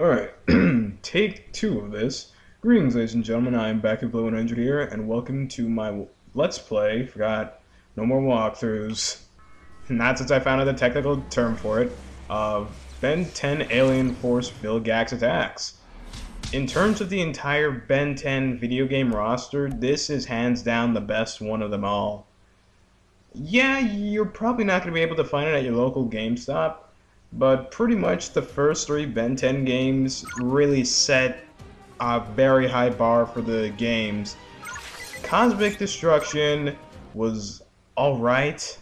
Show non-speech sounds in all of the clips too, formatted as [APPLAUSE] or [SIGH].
Alright, [CLEARS THROAT] take two of this. Greetings, ladies and gentlemen, I am back at Blue 100 here, and welcome to my Let's Play, forgot, no more walkthroughs, [LAUGHS] not since I found out the technical term for it, of Ben 10 Alien Force Vilgax Attacks. In terms of the entire Ben 10 video game roster, this is hands down the best one of them all. Yeah, you're probably not going to be able to find it at your local GameStop, but pretty much the first three Ben 10 games really set a very high bar for the games. Cosmic Destruction was alright.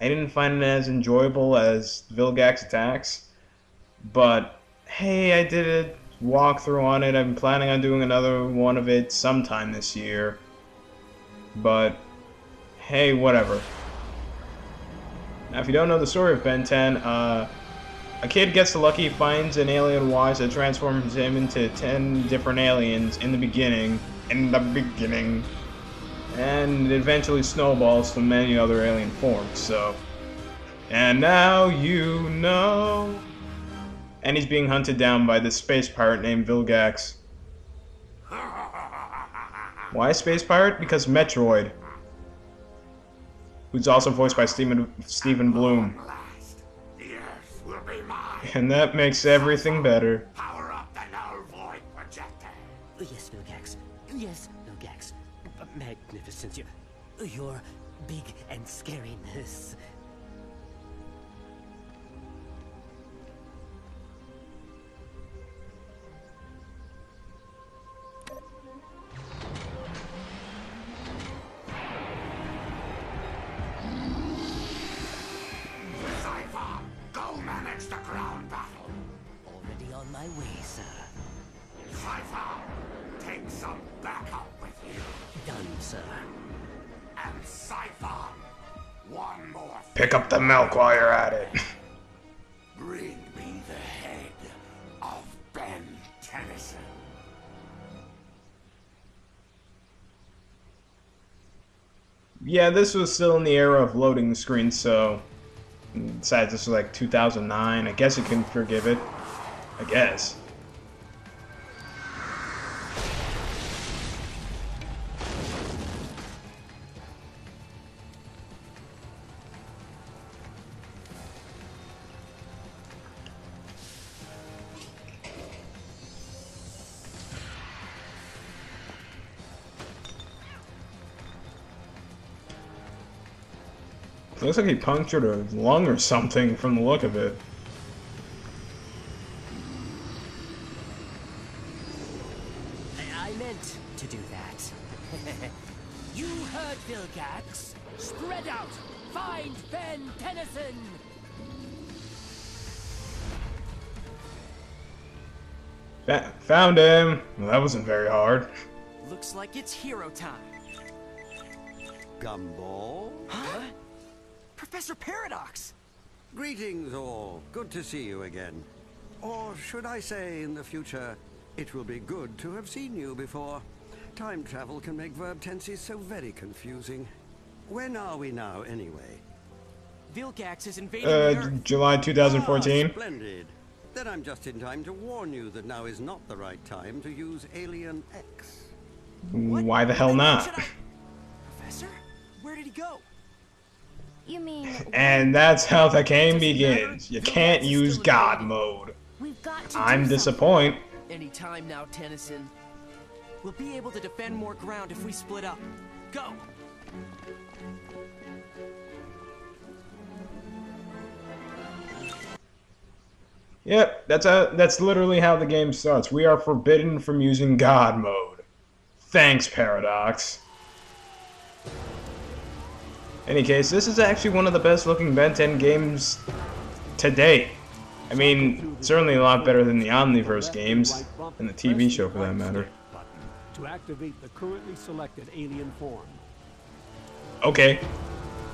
I didn't find it as enjoyable as Vilgax Attacks, but hey, I did a walkthrough on it. I'm planning on doing another one of it sometime this year. But hey, whatever. Now, if you don't know the story of Ben 10, uh, a kid gets lucky, finds an alien watch that transforms him into 10 different aliens in the beginning. In the beginning. And eventually snowballs to many other alien forms, so. And now you know. And he's being hunted down by this space pirate named Vilgax. Why space pirate? Because Metroid. Who's also voiced by Steven, Steven Blum. And that makes everything better. Power up the null void projector. Oh, yes, Vilgax. Oh, yes, Vilgax. Magnificent. You're, oh, you're big and scariness. Pick up the milk while you're at it. [LAUGHS] Bring me the head of Ben Tennyson. Yeah, this was still in the era of loading screens, so mm, besides this was like 2009, I guess you can forgive it. I guess. Looks like he punctured a lung or something from the look of it. I, I meant to do that. [LAUGHS] you heard Vilgax. Spread out. Find Ben Tennyson. Fa- found him! Well, that wasn't very hard. Looks like it's hero time. Gumball? Huh? Professor Paradox! Greetings all. Good to see you again. Or should I say in the future, it will be good to have seen you before. Time travel can make verb tenses so very confusing. When are we now, anyway? Vilgax is invading Uh, Earth. July 2014. Ah, splendid. Then I'm just in time to warn you that now is not the right time to use Alien X. What? Why the hell not? I- Professor? Where did he go? You mean [LAUGHS] And that's how the game Does begins. You can't use God invading. mode. we've got to I'm disappointed. Any time now, Tennyson. We'll be able to defend more ground if we split up. Go! Yep, that's how, that's literally how the game starts. We are forbidden from using God mode. Thanks, Paradox. Any case, this is actually one of the best looking Ben 10 games to date. I mean, certainly a lot better than the Omniverse games, and the TV show for that matter. To activate the currently selected alien form. Okay.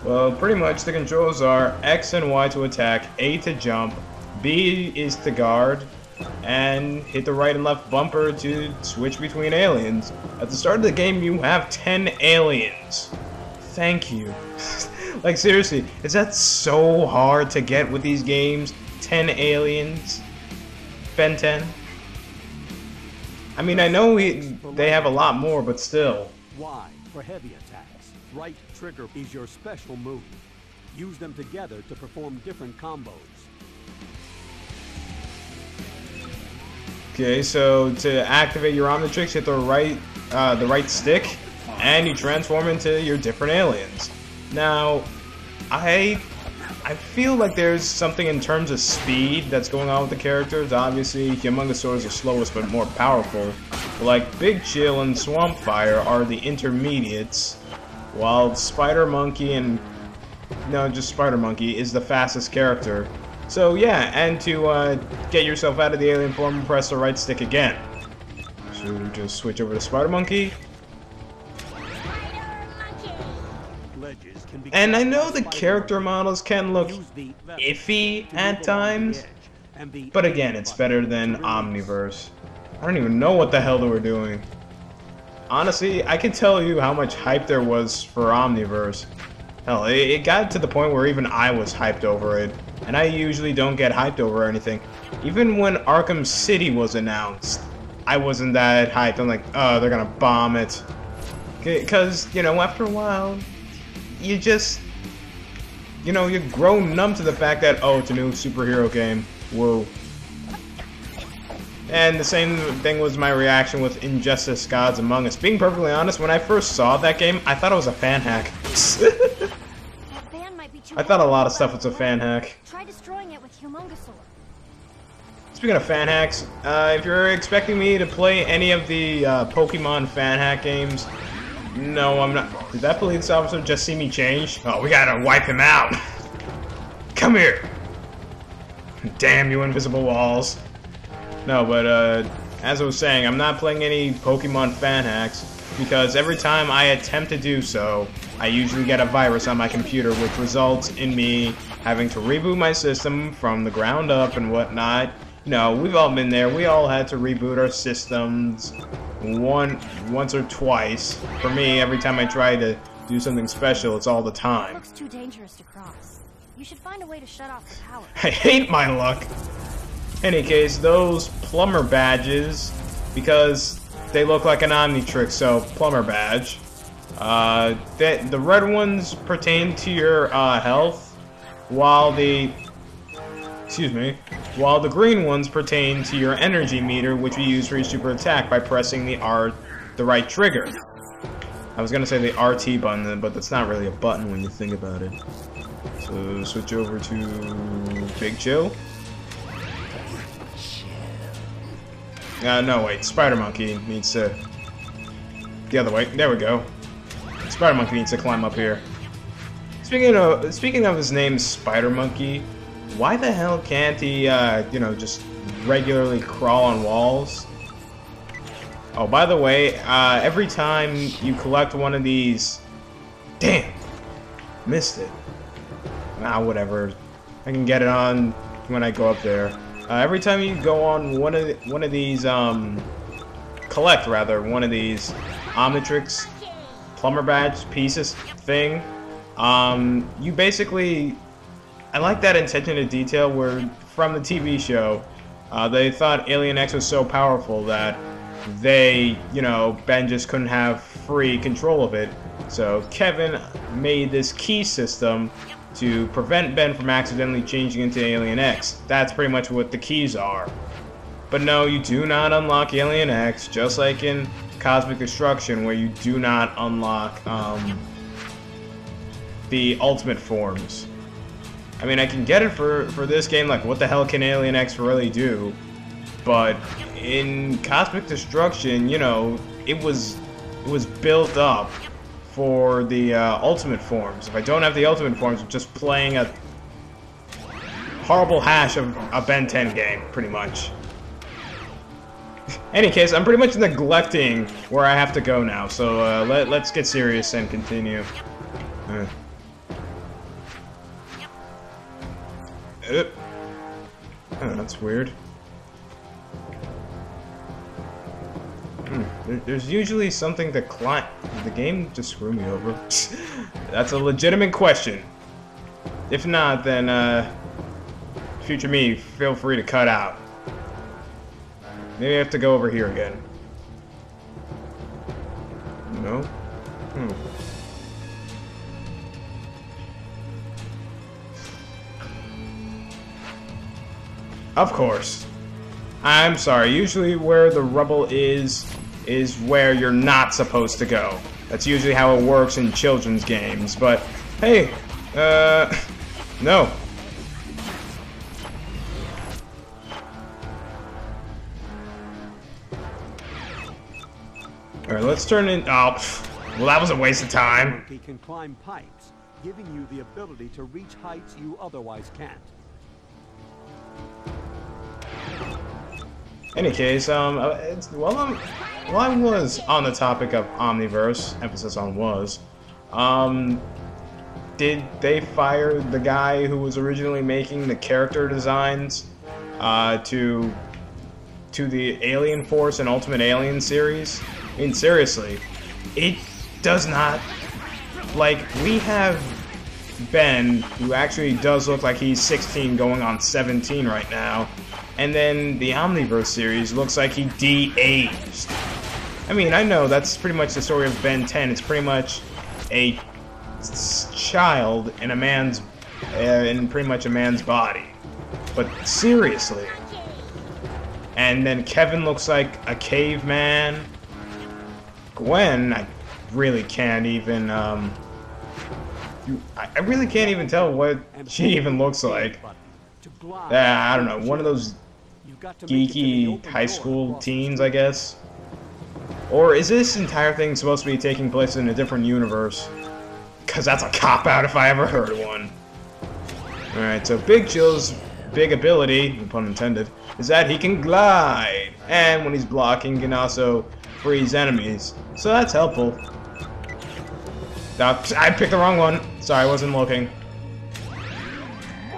Well, pretty much the controls are X and Y to attack, A to jump, B is to guard, and hit the right and left bumper to switch between aliens. At the start of the game, you have 10 aliens. Thank you. [LAUGHS] like, seriously, is that so hard to get with these games? 10 aliens? Ben 10? I mean, I know we, they have a lot more, but still. Why? for heavy attacks. Right trigger is your special move. Use them together to perform different combos. Okay, so to activate your Omnitrix, hit the right, uh, the right stick, and you transform into your different aliens. Now, I, I feel like there's something in terms of speed that's going on with the characters. Obviously, Humongousaur is the slowest but more powerful. But like Big Chill and Swampfire are the intermediates, while Spider Monkey and no, just Spider Monkey is the fastest character. So yeah, and to uh, get yourself out of the alien form, press the right stick again. So just switch over to Spider Monkey. And I know the character models can look Use the vessel iffy at move along the times, edge, and the but again, it's better than. Omniverse. I don't even know what the hell they were doing. Honestly, I can tell you how much hype there was for Omniverse. Hell, it, it got to the point where even I was hyped over it. And I usually don't get hyped over anything. Even when Arkham City was announced, I wasn't that hyped. I'm like, oh, they're gonna bomb it. Because, you know, after a while, you just, you know, you grow numb to the fact that, oh, it's a new superhero game. Whoa. And the same thing was my reaction with Injustice Gods Among Us. Being perfectly honest, when I first saw that game, I thought it was a fan hack. That van might be too I thought a lot of stuff was a fan hack. Try destroying it with Humongousaur. Speaking of fan hacks, uh, if you're expecting me to play any of the uh, Pokemon fan hack games, no, I'm not. Did that police officer just see me change? Oh, we gotta wipe him out. Come here. Damn you, invisible walls. No, but uh, as I was saying, I'm not playing any Pokemon fan hacks because every time I attempt to do so, I usually get a virus on my computer, which results in me having to reboot my system from the ground up and whatnot. You know, we've all been there. We all had to reboot our systems one, once or twice. For me, every time I try to do something special, it's all the time. Looks too dangerous to cross. You should find a way to shut off the power. [LAUGHS] I hate my luck. Any case, those plumber badges, because they look like an Omnitrix, so plumber badge. Uh, the, the red ones pertain to your uh, health, while the excuse me, while the green ones pertain to your energy meter, which we use for your super attack by pressing the R, the right trigger. I was gonna say the RT button, but that's not really a button when you think about it. So switch over to Big Chill. Uh, no, wait. Spider Monkey needs to... The other way. There we go. Spider Monkey needs to climb up here. Speaking of speaking of his name, Spider Monkey, why the hell can't he, uh, you know, just regularly crawl on walls? Oh, by the way, uh, every time you collect one of these... Damn! Missed it. Ah, whatever. I can get it on when I go up there. Uh, every time you go on one of the, one of these, um, collect rather one of these Omnitrix plumber badge pieces thing, um, you basically, I like that attention to detail where from the TV show, uh, they thought Alien X was so powerful that they, you know, Ben just couldn't have free control of it. So Kevin made this key system to prevent Ben from accidentally changing into Alien X. That's pretty much what the keys are. But no, you do not unlock Alien X, just like in Cosmic Destruction, where you do not unlock um, the ultimate forms. I mean, I can get it for, for this game, like, what the hell can Alien X really do? But in Cosmic Destruction, you know, it was it was built up for the uh, ultimate forms. If I don't have the ultimate forms, I'm just playing a horrible hash of a Ben 10 game, pretty much. [LAUGHS] Any case, I'm pretty much neglecting where I have to go now, so uh, let, let's get serious and continue. Uh. [LAUGHS] that's weird. Hmm. There's usually something to client. The game just screw me over. [LAUGHS] that's a legitimate question. If not, then uh, future me, feel free to cut out. Maybe I have to go over here again. No. Of course. I'm sorry, usually where the rubble is, is where you're not supposed to go. That's usually how it works in children's games, but hey, uh, [LAUGHS] no. Alright, let's turn in, oh, well that was a waste of time. He can climb pipes, giving you the ability to reach heights you otherwise can't. Any case, um, while, I'm, while I was on the topic of Omniverse, emphasis on was, um, did they fire the guy who was originally making the character designs uh, to to the Alien Force and Ultimate Alien series? I mean, seriously, it does not like we have Ben, who actually does look like he's 16 going on 17 right now, and then the Omniverse series looks like he de-aged. I mean, I know that's pretty much the story of Ben 10. It's pretty much a child in a man's, uh, in pretty much a man's body. But seriously. And then Kevin looks like a caveman. Gwen, I really can't even, um, I really can't even tell what she even looks like. Yeah, I don't know, one of those geeky high school teens, I guess. Or is this entire thing supposed to be taking place in a different universe? Because that's a cop out if I ever heard one. Alright, so Big Chill's big ability, no pun intended, is that he can glide. And when he's blocking, he can also freeze enemies. So that's helpful. I picked the wrong one. Sorry, I wasn't looking.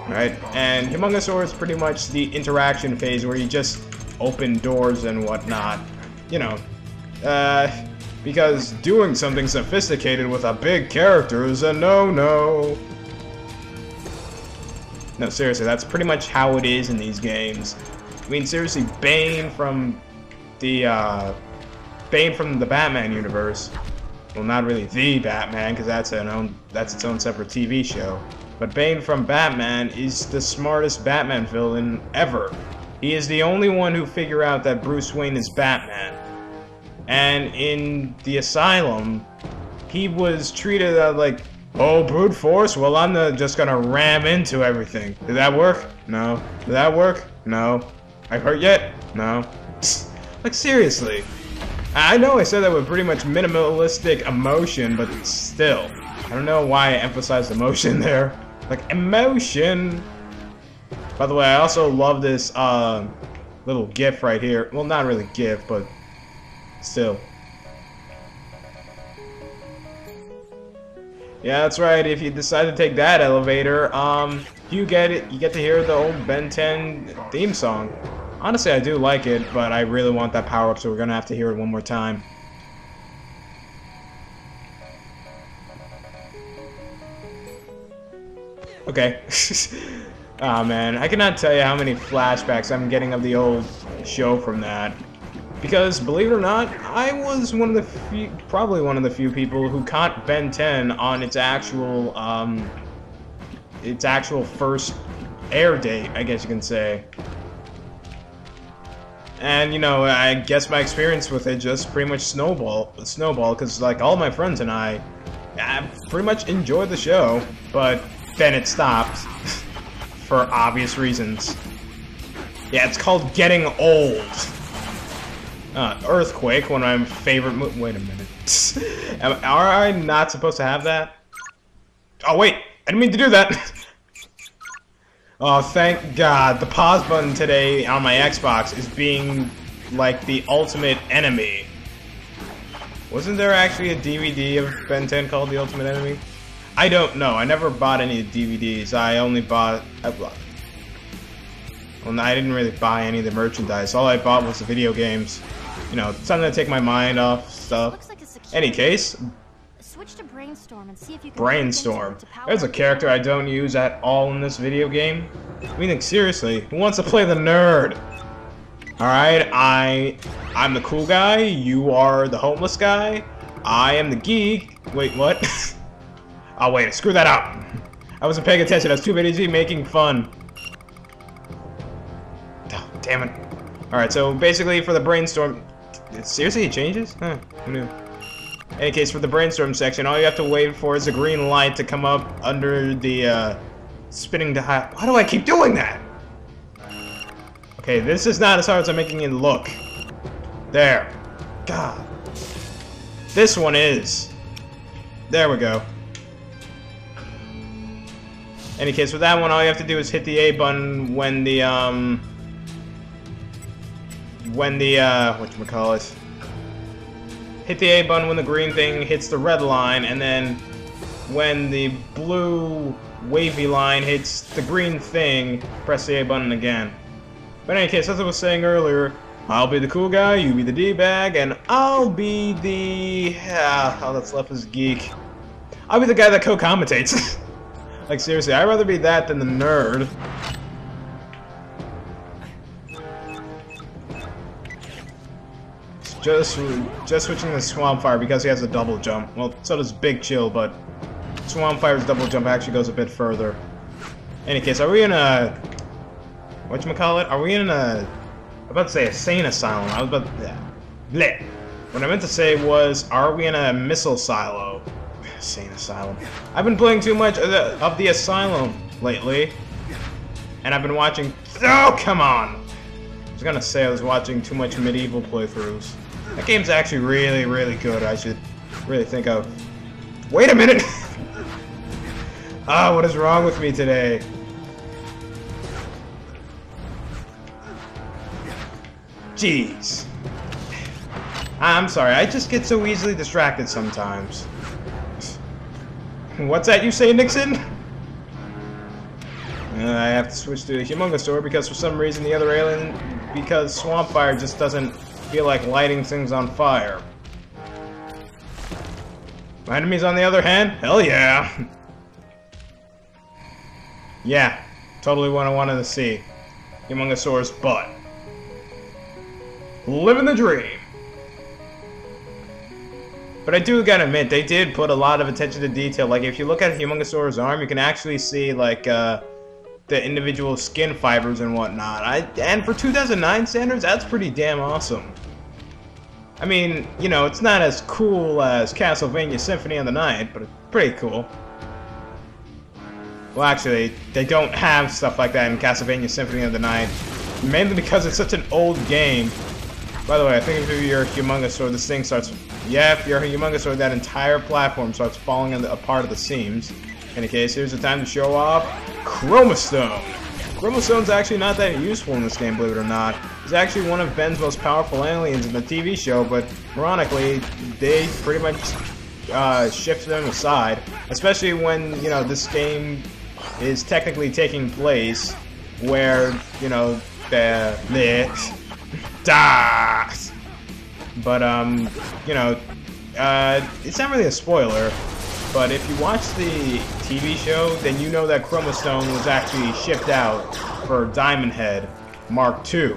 Right, and Humongousaur is pretty much the interaction phase where you just open doors and whatnot. You know, uh, because doing something sophisticated with a big character is a no-no. No, seriously, that's pretty much how it is in these games. I mean, seriously, Bane from the, uh, Bane from the Batman universe. Well, not really the Batman, because that's an own, that's its own separate TV show. But Bane from Batman is the smartest Batman villain ever. He is the only one who figure out that Bruce Wayne is Batman. And in the asylum, he was treated uh, like, oh, brute force? Well, I'm uh, just gonna ram into everything. Did that work? No. Did that work? No. I hurt yet? No. [LAUGHS] Like, seriously. I know I said that with pretty much minimalistic emotion, but still. I don't know why I emphasized emotion [LAUGHS] there. Like, emotion! By the way, I also love this, uh, little gif right here. Well, not really gif, but still. Yeah, that's right. If you decide to take that elevator, um, you get it. You get to hear the old Ben 10 theme song. Honestly, I do like it, but I really want that power up, so we're gonna have to hear it one more time. Okay. [LAUGHS] Ah man, I cannot tell you how many flashbacks I'm getting of the old show from that. Because, believe it or not, I was one of the few, probably one of the few people who caught Ben 10 on its actual, um, its actual first air date, I guess you can say. And, you know, I guess my experience with it just pretty much snowball, snowball, because, like, all my friends and I, I pretty much enjoyed the show, but then it stopped. for obvious reasons. Yeah, it's called getting old. Uh, Earthquake, one of my favorite Wait a minute. [LAUGHS] Am, are I not supposed to have that? Oh, wait! I didn't mean to do that! [LAUGHS] oh, thank God. The pause button today on my Xbox is being, like, the ultimate enemy. Wasn't there actually a DVD of Ben 10 called The Ultimate Enemy? I don't know. I never bought any DVDs. I only bought. I well, I didn't really buy any of the merchandise. All I bought was the video games. You know, something to take my mind off stuff. Like. Any case, Switch to Brainstorm and see if you can Brainstorm. There's a character I don't use at all in this video game. I mean, like, seriously, who wants to play the nerd? Alright, I... I'm the cool guy, you are the homeless guy. I am the geek. Wait, what? [LAUGHS] oh, wait, screw that up. I wasn't paying attention. I was too busy making fun. Oh, damn it. Alright, so basically for the brainstorm... Seriously, it changes? Huh, who knew? In any case, for the brainstorm section, all you have to wait for is a green light to come up under the uh, spinning dial. Why do I keep doing that? Okay, this is not as hard as I'm making it look. There. God. This one is. There we go. Any case, with that one, all you have to do is hit the A button when the, um... When the, uh, whatchamacallit. Hit the A button when the green thing hits the red line, and then when the blue wavy line hits the green thing, press the A button again. But in any case, as I was saying earlier, I'll be the cool guy, you be the D-bag, and I'll be the... Yeah, all that's left is geek. I'll be the guy that co-commentates. [LAUGHS] like, seriously, I'd rather be that than the nerd. Just, just switching to Swampfire because he has a double jump. Well, so does Big Chill, but Swampfire's double jump actually goes a bit further. In any case, are we in a... Whatchamacallit? Are we in a... I'm about to say a sane asylum. I was about to... Bleh. What I meant to say was, are we in a missile silo? Sane asylum. I've been playing too much of the, of the asylum lately. And I've been watching... Oh, come on! I was gonna say I was watching too much medieval playthroughs. That game's actually really, really good. I should really think of... Wait a minute! [LAUGHS] ah, what is wrong with me today? Jeez. I'm sorry, I just get so easily distracted sometimes. What's that you say, Nixon? Uh, I have to switch to a Humongousaur because for some reason the other alien, because Swampfire just doesn't feel like lighting things on fire. My enemies on the other hand? Hell yeah! yeah, totally what I wanted to see. Humongousaur's butt. Living the dream! But I do gotta admit, they did put a lot of attention to detail. Like, if you look at Humongousaur's arm, you can actually see, like, uh, the individual skin fibers and whatnot. I And for 2009 standards, that's pretty damn awesome. I mean, you know, it's not as cool as Castlevania Symphony of the Night, but it's pretty cool. Well, actually, they don't have stuff like that in Castlevania Symphony of the Night, mainly because it's such an old game. By the way, I think if you're a Humongousaur, this thing starts... If you're a Humongousaur, that entire platform starts falling apart at the seams. In any case, here's the time to show off Chromastone. Chromastone's actually not that useful in this game, believe it or not. He's actually one of Ben's most powerful aliens in the TV show, but ironically, they pretty much uh, shifted him aside. Especially when, you know, this game is technically taking place where, you know, the... the [LAUGHS] da. But, um, you know, uh, it's not really a spoiler, but if you watch the TV show, then you know that Chromastone was actually shipped out for Diamondhead Mark II.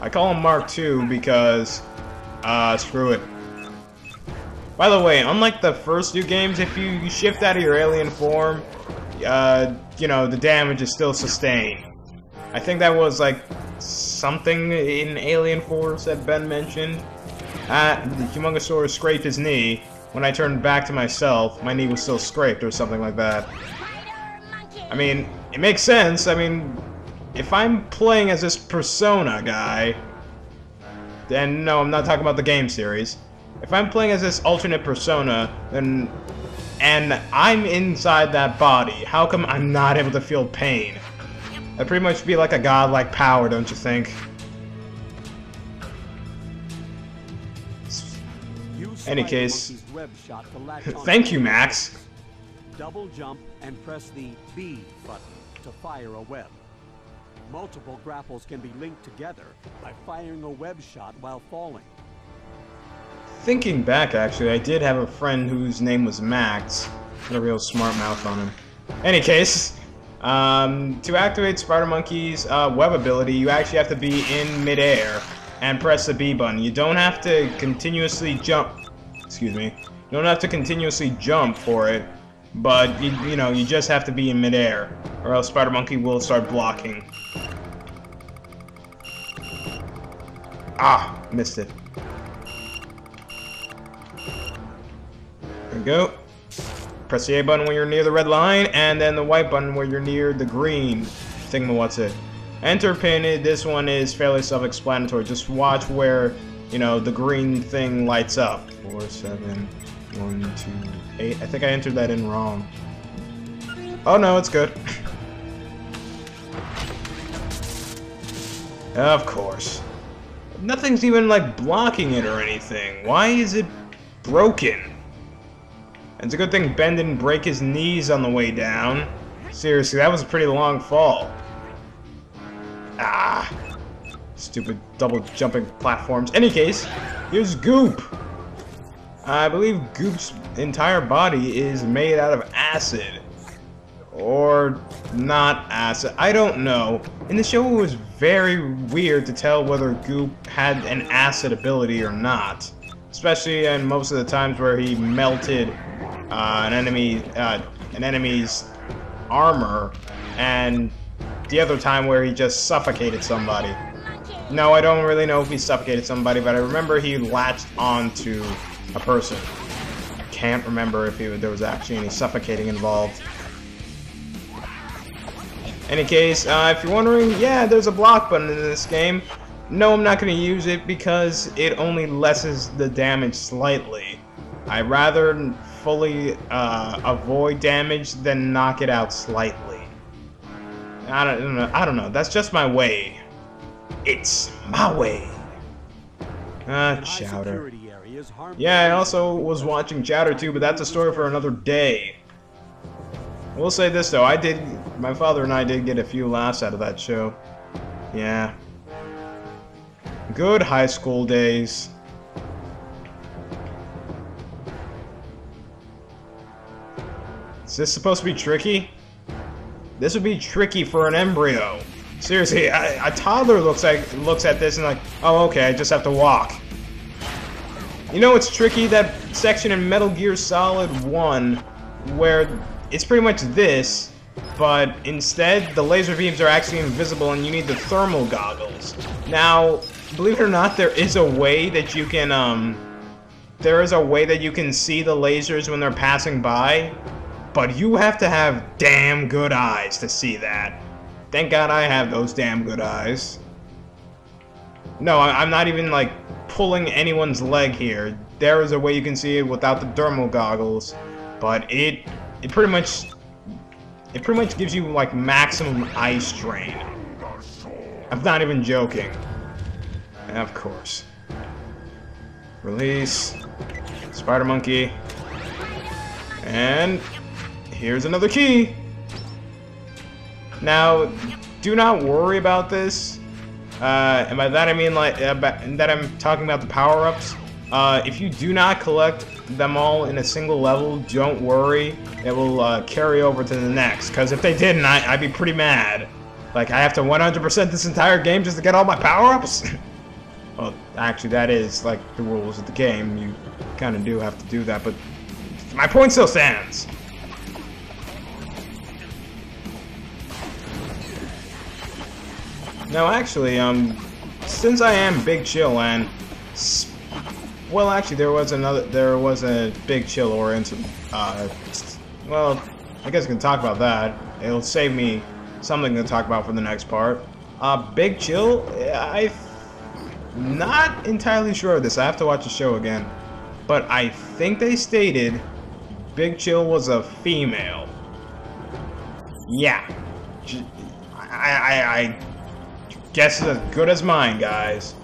I call him Mark II because, uh, screw it. By the way, unlike the first two games, if you shift out of your alien form, uh, you know, the damage is still sustained. I think that was, like, something in Alien Force that Ben mentioned. The Humongousaurus scraped his knee. When I turned back to myself, my knee was still scraped or something like that. I mean, it makes sense. I mean, if I'm playing as this Persona guy, then no, I'm not talking about the game series. If I'm playing as this alternate Persona, then and I'm inside that body, how come I'm not able to feel pain? That'd pretty much be like a godlike power, don't you think? Any case, [LAUGHS] thank you, Max. Double jump and press the B button to fire a web. Multiple grapples can be linked together by firing a web shot while falling. Thinking back, actually, I did have a friend whose name was Max. Had a real smart mouth on him. Any case, um, to activate Spider Monkey's uh, web ability, you actually have to be in midair and press the B button. You don't have to continuously jump. Excuse me. You don't have to continuously jump for it, but you, you know, you just have to be in midair, or else Spider Monkey will start blocking. Ah, missed it. There we go. Press the A button when you're near the red line, and then the white button when you're near the green thing. What's it? Enter pin. This one is fairly self-explanatory. Just watch where you know the green thing lights up. Four, seven, one, two, eight. I think I entered that in wrong. Oh no, it's good. [LAUGHS] of course. Nothing's even like blocking it or anything. Why is it broken? It's a good thing Ben didn't break his knees on the way down. Seriously, that was a pretty long fall. Ah. Stupid double jumping platforms. Any case, here's Goop. I believe Goop's entire body is made out of acid. Or not acid. I don't know. In the show, it was very weird to tell whether Goop had an acid ability or not. Especially in most of the times where he melted uh, an enemy, uh, an enemy's armor, and the other time where he just suffocated somebody. No, I don't really know if he suffocated somebody, but I remember he latched onto a person. Can't remember if he, there was actually any suffocating involved. Any case, uh, if you're wondering, yeah, there's a block button in this game. No, I'm not going to use it because it only lessens the damage slightly. I'd rather fully uh, avoid damage than knock it out slightly. I don't, know. I don't know. That's just my way. It's my way. Ah, Chowder. Yeah, I also was watching Chowder too, but that's a story for another day. I will say this though, I did, my father and I did get a few laughs out of that show. Yeah. Good high school days. Is this supposed to be tricky? This would be tricky for an embryo. Seriously, a, a toddler looks like looks at this and like, oh okay, I just have to walk. You know it's tricky? That section in Metal Gear Solid 1 where it's pretty much this, but instead the laser beams are actually invisible and you need the thermal goggles. Now, believe it or not, there is a way that you can, um, there is a way that you can see the lasers when they're passing by, but you have to have damn good eyes to see that. Thank God I have those damn good eyes. No, I'm not even, like, pulling anyone's leg here. There is a way you can see it without the dermal goggles, but it, it pretty much, it pretty much gives you, like, maximum eye strain. I'm not even joking. Of course. Release. Spider Monkey. And here's another key. Now, do not worry about this. Uh, and by that I mean like uh, that I'm talking about the power-ups. Uh, if you do not collect them all in a single level, don't worry. It will uh, carry over to the next. Because if they didn't, I, I'd be pretty mad. Like, I have to 100% this entire game just to get all my power-ups? [LAUGHS] well, actually, that is, like, the rules of the game. You kind of do have to do that, but my point still stands. Now, actually, um, since I am Big Chill and, well, actually, there was another, there was a Big Chill oriented, uh, well, I guess I can talk about that. It'll save me something to talk about for the next part. Uh, Big Chill, I'm not entirely sure of this. I have to watch the show again. But I think they stated Big Chill was a female. Yeah. I, I, I guess is as good as mine, guys.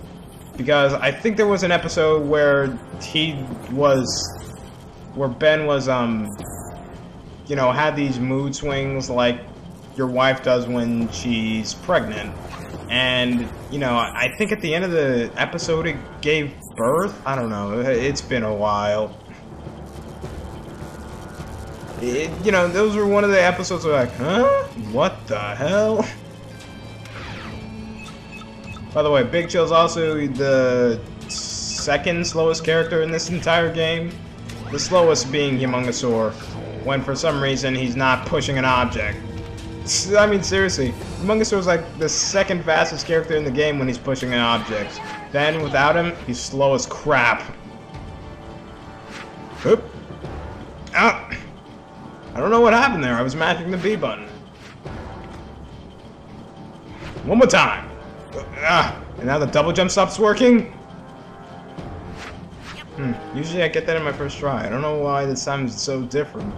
Because I think there was an episode where he was, where Ben was, um, you know, had these mood swings like your wife does when she's pregnant. And, you know, I think at the end of the episode it gave birth? I don't know. It's been a while. It, you know, those were one of the episodes where like, huh? What the hell? [LAUGHS] By the way, Big Chill's also the second slowest character in this entire game. the slowest being Humongousaur, when for some reason he's not pushing an object. I mean, seriously, Humongousaur is like the second fastest character in the game when he's pushing an object. Then, without him, he's slow as crap. Oop. Ah. I don't know what happened there. I was mashing the B button. One more time. Ah. And now the double jump stops working? Hmm. Usually I get that in my first try. I don't know why this time is so different.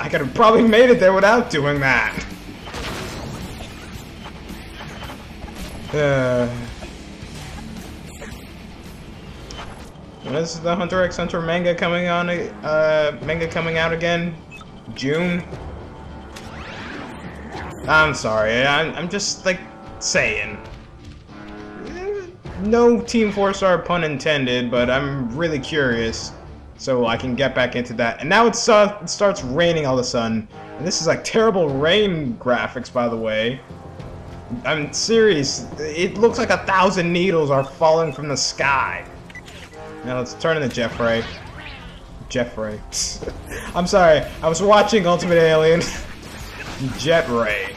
I could have probably made it there without doing that. Uh, when is the Hunter x Hunter manga coming on? Uh, manga coming out again? June? I'm sorry. I'm, I'm just like saying. No Team 4 Star pun intended, but I'm really curious so I can get back into that. And now it's, uh, it starts raining all of a sudden. And this is like terrible rain graphics, by the way. I'm serious. It looks like a thousand needles are falling from the sky. Now let's turn into Jeffrey. Jeffrey. [LAUGHS] I'm sorry. I was watching Ultimate Alien. [LAUGHS] Jet Ray.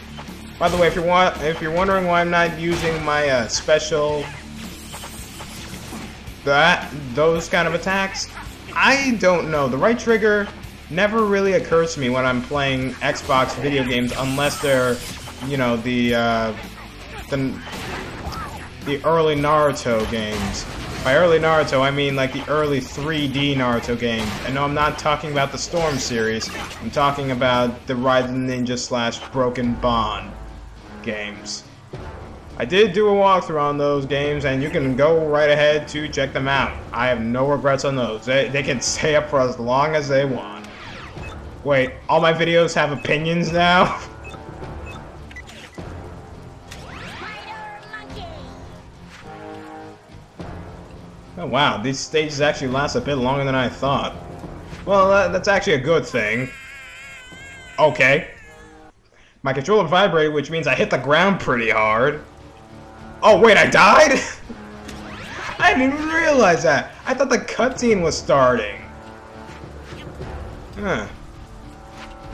By the way, if you're wa if you're wondering why I'm not using my uh, special that those kind of attacks, I don't know. The right trigger never really occurs to me when I'm playing Xbox video games unless they're, you know, the uh, the the early Naruto games. By early Naruto, I mean like the early 3D Naruto games. And no, I'm not talking about the Storm series. I'm talking about the Rise of the Ninja slash Broken Bond games. I did do a walkthrough on those games, and you can go right ahead to check them out. I have no regrets on those. They, they can stay up for as long as they want. Wait, all my videos have opinions now? [LAUGHS] Oh wow, these stages actually last a bit longer than I thought. Well, that, that's actually a good thing. Okay. My controller vibrated, which means I hit the ground pretty hard. Oh wait, I died? [LAUGHS] I didn't even realize that. I thought the cutscene was starting. Huh.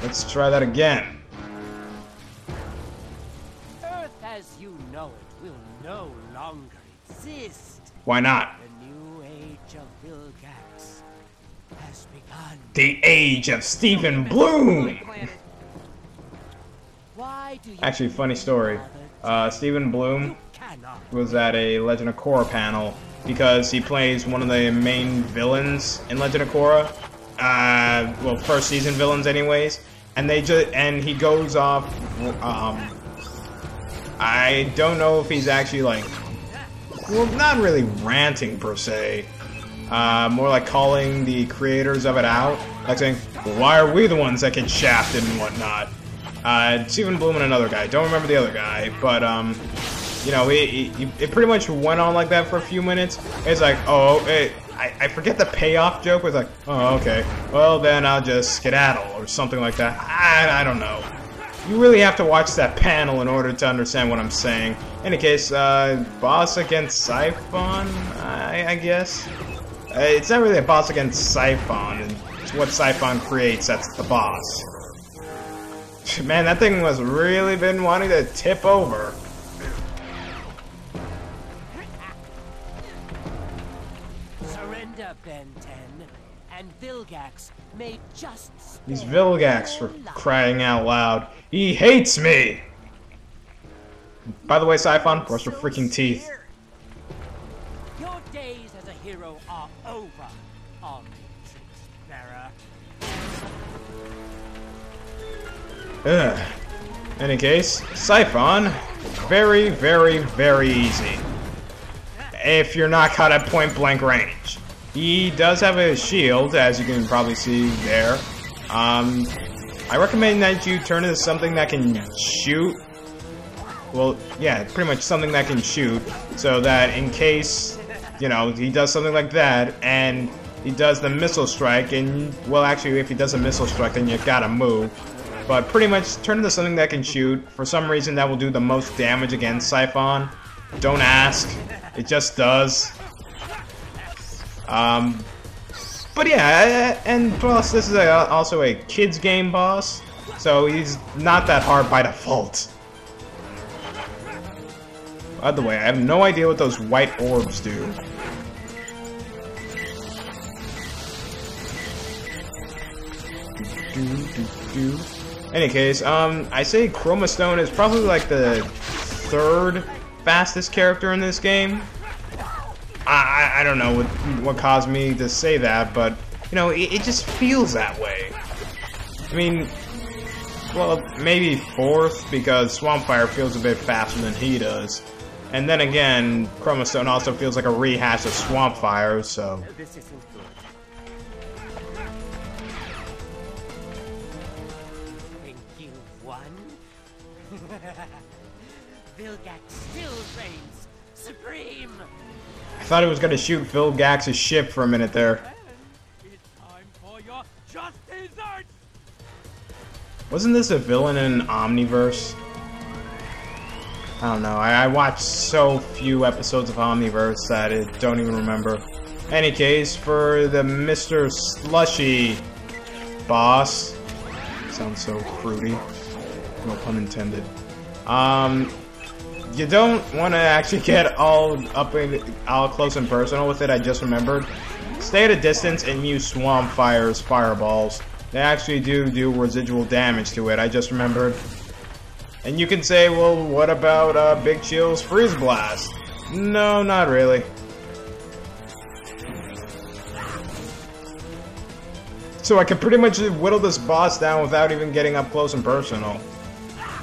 Let's try that again. Earth as you know it will no longer exist. Why not? The Age of Steven Blum! Actually, funny story. Uh, Steven Blum was at a Legend of Korra panel because he plays one of the main villains in Legend of Korra. Uh, well, first season villains, anyways. And they just and he goes off. Um, I don't know if he's actually like, well, not really ranting per se. Uh, more like calling the creators of it out, like saying, "Why are we the ones that get shafted and whatnot?" Uh, Steven Blum and another guy. Don't remember the other guy, but um, you know, it, it, it pretty much went on like that for a few minutes. It's like, oh, it, I, I forget the payoff joke was like, oh, okay, well then I'll just skedaddle or something like that. I, I don't know. You really have to watch that panel in order to understand what I'm saying. In any case, uh, boss against Siphon, I, I guess. Uh, it's not really a boss against Siphon. It's what Siphon creates that's the boss. [LAUGHS] Man, that thing was really been wanting to tip over. surrender, Ben 10, and Vilgax may just These Vilgax for crying out loud. He hates me! By the way, Siphon, brush your freaking teeth. Your days as a hero Ugh. Any case, Siphon, very, very, very easy. If you're not caught at point blank range. He does have a shield, as you can probably see there. Um, I recommend that you turn it to something that can shoot. Well, yeah, pretty much something that can shoot, so that in case, you know, he does something like that, and he does the missile strike, and, well, actually, if he does a missile strike, then you've gotta move. But pretty much turn into something that can shoot. For some reason, that will do the most damage against Siphon. Don't ask. It just does. Um, but yeah, and plus this is a, also a kids game boss, so he's not that hard by default. By the way, I have no idea what those white orbs do. Do, do, do. Any case, um, I say Chromastone is probably like the third fastest character in this game. I, I, I don't know what, what caused me to say that, but, you know, it, it just feels that way. I mean, well, maybe fourth, because Swampfire feels a bit faster than he does. And then again, Chromastone also feels like a rehash of Swampfire, so... Vilgax still reigns supreme! I thought it was gonna shoot Vilgax's ship for a minute there. It's time for your just desserts! Wasn't this a villain in Omniverse? I don't know. I, I watched so few episodes of Omniverse that I don't even remember. Any case, for the Mr. Slushy boss. Sounds so fruity. No pun intended. Um, you don't want to actually get all up in, all close and personal with it. I just remembered. Stay at a distance and use Swampfire's fireballs. They actually do do residual damage to it. I just remembered. And you can say, well, what about uh, Big Chill's Freeze Blast? No, not really. So I could pretty much whittle this boss down without even getting up close and personal.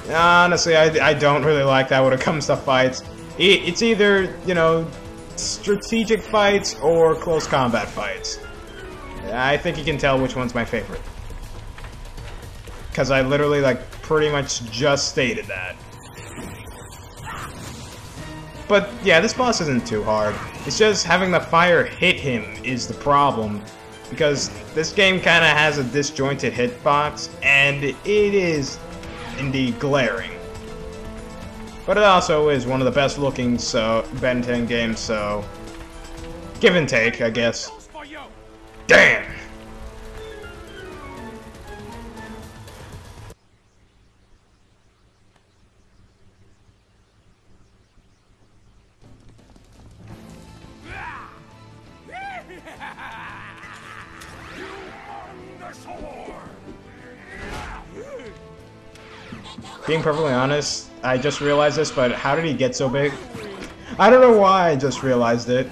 Honestly, I, I don't really like that when it comes to fights. It's either, you know, strategic fights or close combat fights. I think you can tell which one's my favorite. Because I literally, like, pretty much just stated that. But, yeah, this boss isn't too hard. It's just having the fire hit him is the problem. Because this game kind of has a disjointed hitbox, and it is indeed glaring. But it also is one of the best looking so Ben 10 games, so give and take, I guess. Damn! Being perfectly honest, I just realized this, but how did he get so big? I don't know why I just realized it.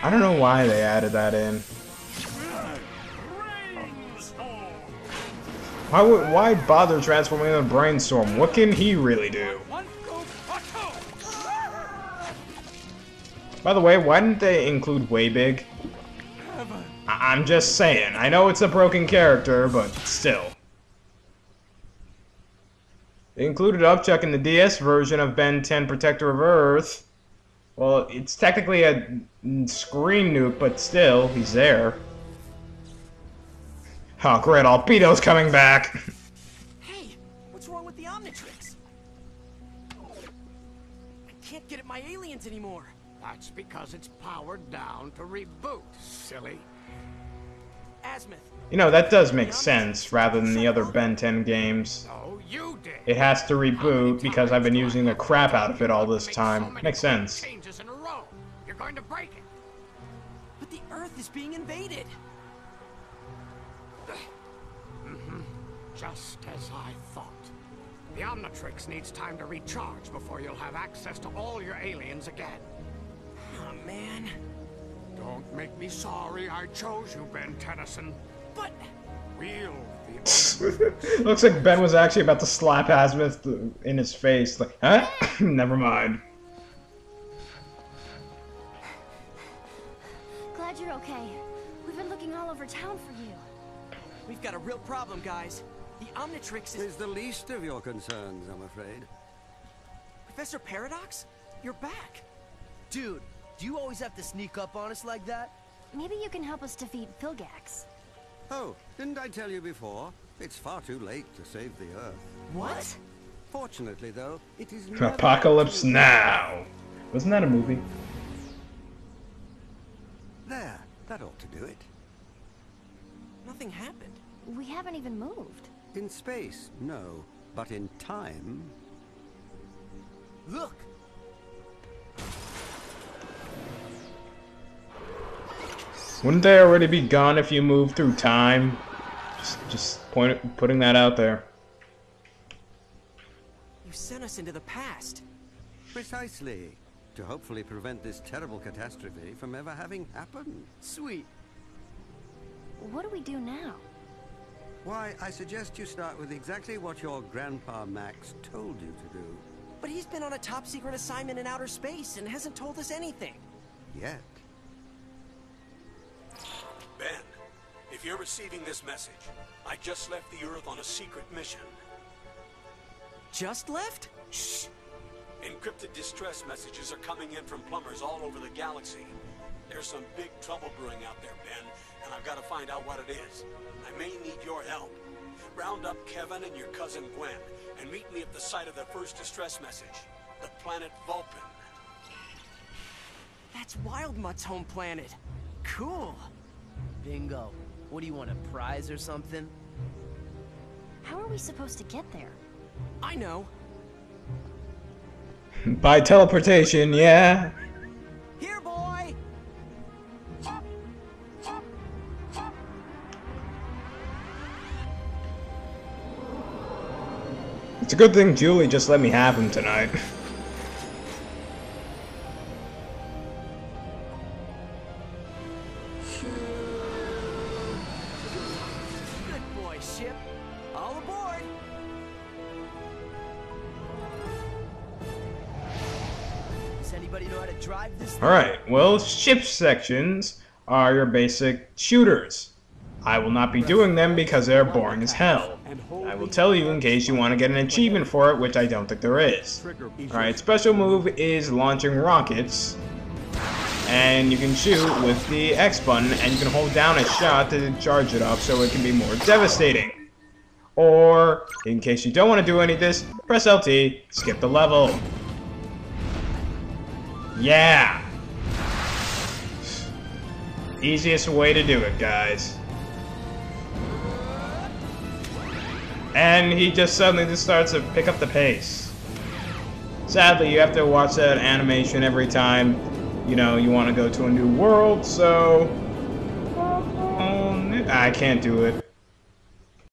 I don't know why they added that in. Why would why bother transforming into Brainstorm? What can he really do? By the way, why didn't they include Way Big? I- I'm just saying. I know it's a broken character, but still. They included Upchuck in the DS version of Ben 10 Protector of Earth. Well, it's technically a screen nuke, but still, he's there. Oh, great, Albedo's coming back! Hey, what's wrong with the Omnitrix? I can't get at my aliens anymore. That's because it's powered down to reboot, silly. Azmuth, You know, that does make sense, rather than the other Ben 10 games. Oh, you did. It has to reboot because I've been using the crap out of it all this time. Makes sense. Changes in a row. You're going to break it. but the Earth is being invaded. Just as I thought. The Omnitrix needs time to recharge before you'll have access to all your aliens again. Oh man. Don't make me sorry I chose you, Ben Tennyson. But Wield [LAUGHS] the Looks like Ben was actually about to slap Azmuth in his face. Like, huh? [LAUGHS] Never mind. Glad you're okay. We've been looking all over town for you. we've got a real problem, guys. The Omnitrix is Is the least of your concerns, I'm afraid. Professor Paradox? You're back. Dude, do you always have to sneak up on us like that? Maybe you can help us defeat Vilgax. Oh, didn't I tell you before? It's far too late to save the Earth. What? Fortunately, though, it is never Apocalypse. Now. Wasn't that a movie? There, that ought to do it. Nothing happened. We haven't even moved. In space, no. But in time, Look! Wouldn't they already be gone if you moved through time? Just, just point, putting that out there. You sent us into the past. precisely. To hopefully prevent this terrible catastrophe from ever having happened. Sweet. What do we do now? Why, I suggest you start with exactly what your Grandpa Max told you to do. But he's been on a top secret assignment in outer space and hasn't told us anything. Yet. Ben, if you're receiving this message, I just left the Earth on a secret mission. Just left? Shh! Encrypted distress messages are coming in from plumbers all over the galaxy. There's some big trouble brewing out there, Ben, and I've got to find out what it is. I may need your help. Round up Kevin and your cousin Gwen, and meet me at the site of the first distress message, the planet Vulpin. That's Wildmutt's home planet. Cool. Bingo. What do you want, a prize or something? How are we supposed to get there? I know. By teleportation, yeah. It's a good thing Julie just let me have him tonight. Good boy, ship. All aboard! Does anybody know how to drive this thing? Alright, well, ship sections are your basic shooters. I will not be doing them because they're boring as hell. I will tell you in case you want to get an achievement for it, which I don't think there is. Alright, special move is launching rockets. And you can shoot with the X button, and you can hold down a shot to charge it up so it can be more devastating. Or, in case you don't want to do any of this, press LT, skip the level. Yeah! [SIGHS] Easiest way to do it, guys. And he just suddenly just starts to pick up the pace. Sadly, you have to watch that animation every time, you know, you want to go to a new world, so... um, I can't do it.